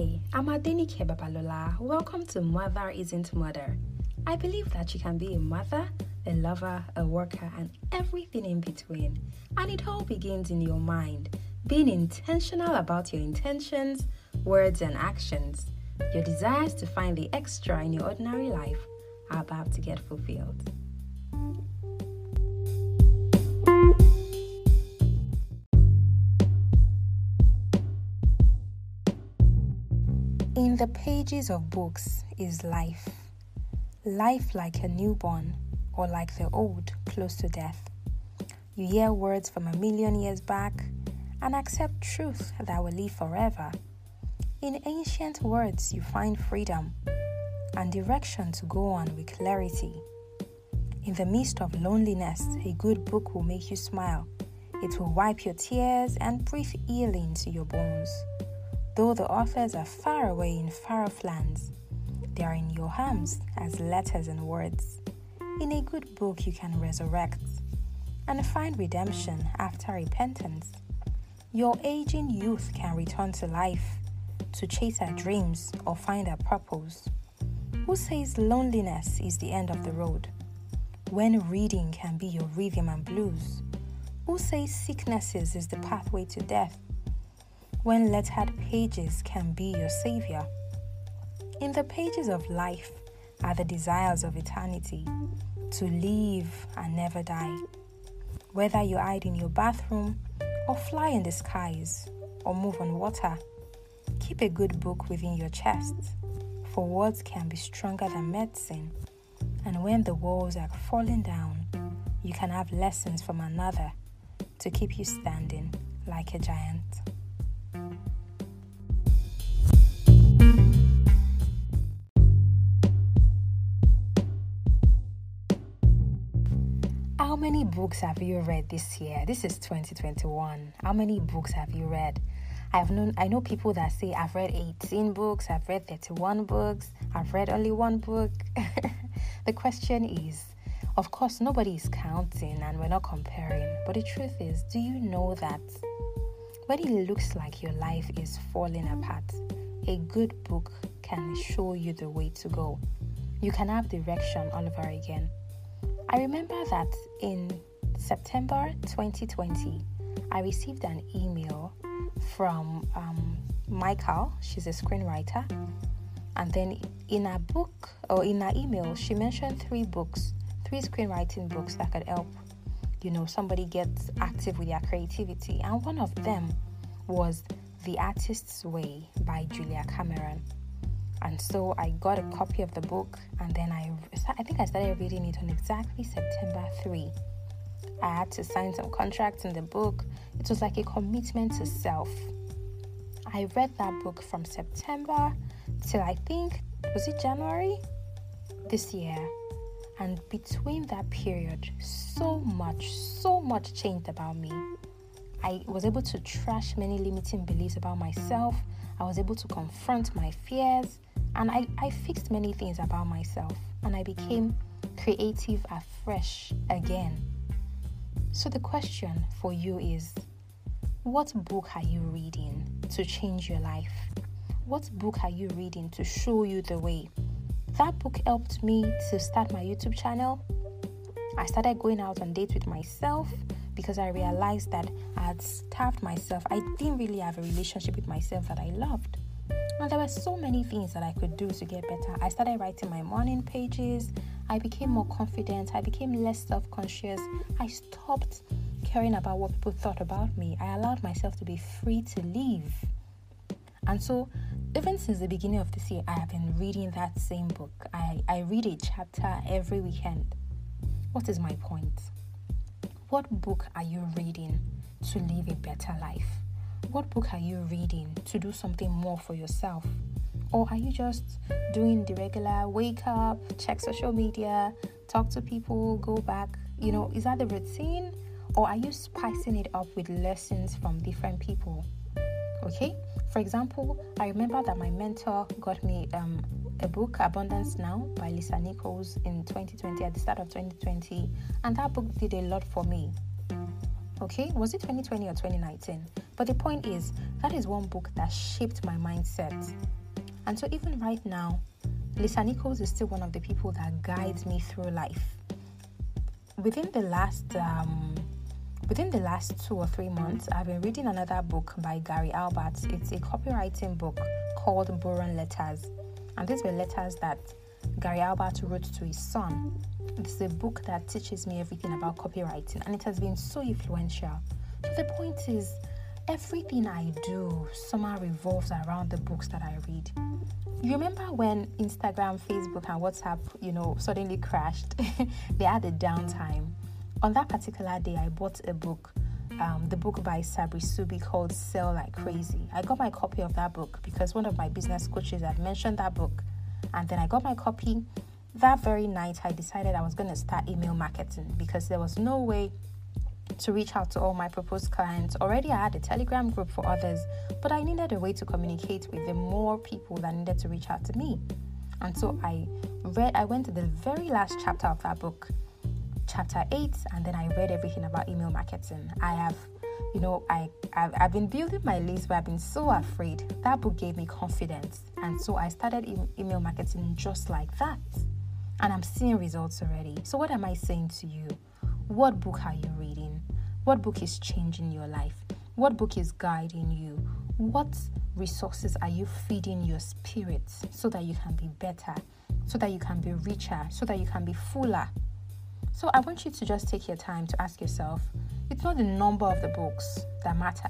Hi, I'm Adenike Babalola. Welcome to Mother Isn't Murder. I believe that you can be a mother, a lover, a worker, and everything in between. And it all begins in your mind. Being intentional about your intentions, words, and actions. Your desires to find the extra in your ordinary life are about to get fulfilled. In the pages of books is life. Life like a newborn, or like the old, close to death. You hear words from a million years back and accept truth that will live forever. In ancient words, you find freedom and direction to go on with clarity. In the midst of loneliness, a good book will make you smile. It will wipe your tears and breathe healing to your bones. Though the authors are far away in far off lands, they are in your arms as letters and words. In a good book, you can resurrect and find redemption after repentance. Your aging youth can return to life to chase our dreams or find our purpose. Who says loneliness is the end of the road? When reading can be your rhythm and blues. Who says sicknesses is the pathway to death? When lettered pages can be your savior. In the pages of life are the desires of eternity to live and never die. Whether you hide in your bathroom or fly in the skies or move on water, keep a good book within your chest, for words can be stronger than medicine. And when the walls are falling down, you can have lessons from another to keep you standing like a giant. Many books have you read this year? This is 2021. How many books have you read? I've known I know people that say I've read 18 books, I've read 31 books, I've read only one book. the question is, of course nobody is counting and we're not comparing, but the truth is, do you know that when it looks like your life is falling apart, a good book can show you the way to go. You can have direction all over again. I remember that in September 2020, I received an email from um, Michael. She's a screenwriter. And then in her book or in her email, she mentioned three books, three screenwriting books that could help, you know, somebody get active with their creativity. And one of them was The Artist's Way by Julia Cameron and so I got a copy of the book and then I I think I started reading it on exactly September 3. I had to sign some contracts in the book. It was like a commitment to self. I read that book from September till I think was it January this year. And between that period, so much, so much changed about me. I was able to trash many limiting beliefs about myself. I was able to confront my fears. And I, I fixed many things about myself and I became creative afresh again. So, the question for you is what book are you reading to change your life? What book are you reading to show you the way? That book helped me to start my YouTube channel. I started going out on dates with myself because I realized that I had starved myself. I didn't really have a relationship with myself that I loved. And there were so many things that I could do to get better. I started writing my morning pages. I became more confident. I became less self conscious. I stopped caring about what people thought about me. I allowed myself to be free to live. And so, even since the beginning of this year, I have been reading that same book. I, I read a chapter every weekend. What is my point? What book are you reading to live a better life? What book are you reading to do something more for yourself? Or are you just doing the regular wake up, check social media, talk to people, go back? You know, is that the routine? Or are you spicing it up with lessons from different people? Okay, for example, I remember that my mentor got me um, a book, Abundance Now, by Lisa Nichols in 2020, at the start of 2020, and that book did a lot for me. Okay, was it 2020 or 2019? But the point is, that is one book that shaped my mindset. And so, even right now, Lisa Nichols is still one of the people that guides me through life. Within the last um, within the last two or three months, I've been reading another book by Gary Halbert. It's a copywriting book called Boron Letters, and these were letters that Gary Halbert wrote to his son. It's a book that teaches me everything about copywriting, and it has been so influential. So the point is, everything I do somehow revolves around the books that I read. You remember when Instagram, Facebook, and WhatsApp, you know, suddenly crashed? they had a downtime. On that particular day, I bought a book, um, the book by Sabri Suby called Sell Like Crazy. I got my copy of that book because one of my business coaches had mentioned that book. And then I got my copy. That very night, I decided I was going to start email marketing because there was no way to reach out to all my proposed clients. Already, I had a Telegram group for others, but I needed a way to communicate with the more people that needed to reach out to me. And so I read, I went to the very last chapter of that book, chapter 8, and then I read everything about email marketing. I have, you know, I, I've, I've been building my list, but I've been so afraid. That book gave me confidence. And so I started e- email marketing just like that. And I'm seeing results already. So, what am I saying to you? What book are you reading? What book is changing your life? What book is guiding you? What resources are you feeding your spirit so that you can be better, so that you can be richer, so that you can be fuller? So I want you to just take your time to ask yourself it's not the number of the books that matter.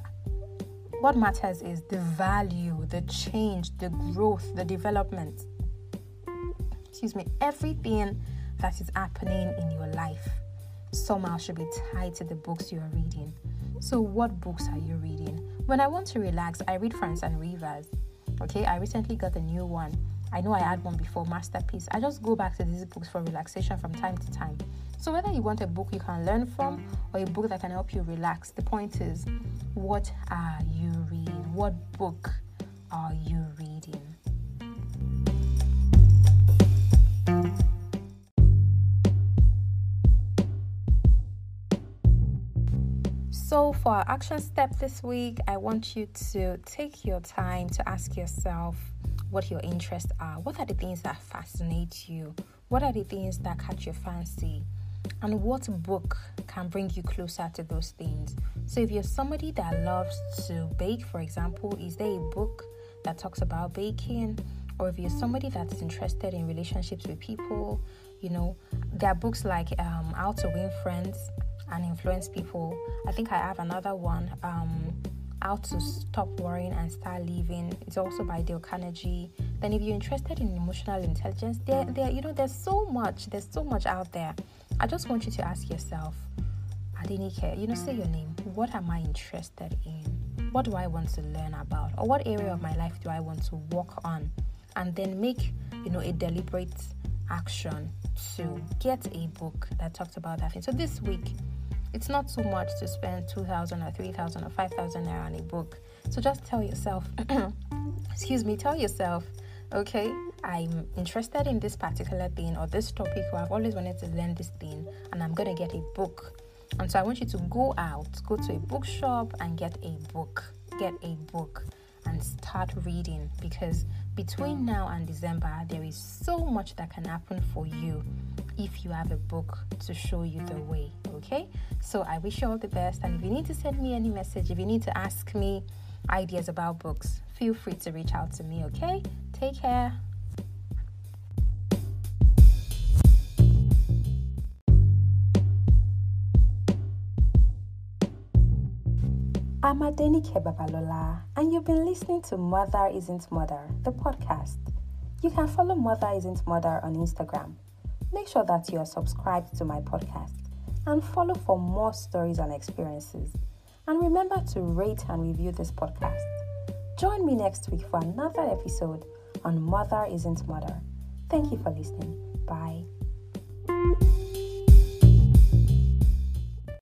What matters is the value, the change, the growth, the development. Excuse me, everything that is happening in your life somehow should be tied to the books you are reading. So, what books are you reading? When I want to relax, I read Francine Rivers. Okay, I recently got a new one. I know I had one before, Masterpiece. I just go back to these books for relaxation from time to time. So, whether you want a book you can learn from or a book that can help you relax, the point is, what are you reading? What book are you reading? So, for our action step this week, I want you to take your time to ask yourself what your interests are. What are the things that fascinate you? What are the things that catch your fancy? And what book can bring you closer to those things? So, if you're somebody that loves to bake, for example, is there a book that talks about baking? Or if you're somebody that's interested in relationships with people, you know, there are books like um, How to Win Friends and influence people. I think I have another one, um, How to Stop Worrying and Start Living. It's also by Dale Carnegie. Then, if you're interested in emotional intelligence, there, there, you know, there's so much. There's so much out there. I just want you to ask yourself, Adenike, you know, say your name. What am I interested in? What do I want to learn about? Or what area of my life do I want to work on? And then make, you know, a deliberate action to get a book that talks about that thing. So this week, it's not so much to spend 2000 or 3000 or 5000 naira on a book. So just tell yourself, excuse me, tell yourself, okay, I'm interested in this particular thing or this topic, or I've always wanted to learn this thing, and I'm going to get a book. And so I want you to go out, go to a bookshop and get a book. Get a book and start reading because between now and December, there is so much that can happen for you if you have a book to show you the way. Okay, so I wish you all the best. And if you need to send me any message, if you need to ask me ideas about books, feel free to reach out to me. Okay, take care. I'm Adenike Babalola, and you've been listening to Mother Isn't Murder, the podcast. You can follow Mother Isn't Murder on Instagram. Make sure that you are subscribed to my podcast and follow for more stories and experiences. And remember to rate and review this podcast. Join me next week for another episode on Mother Isn't Murder. Thank you for listening. Bye.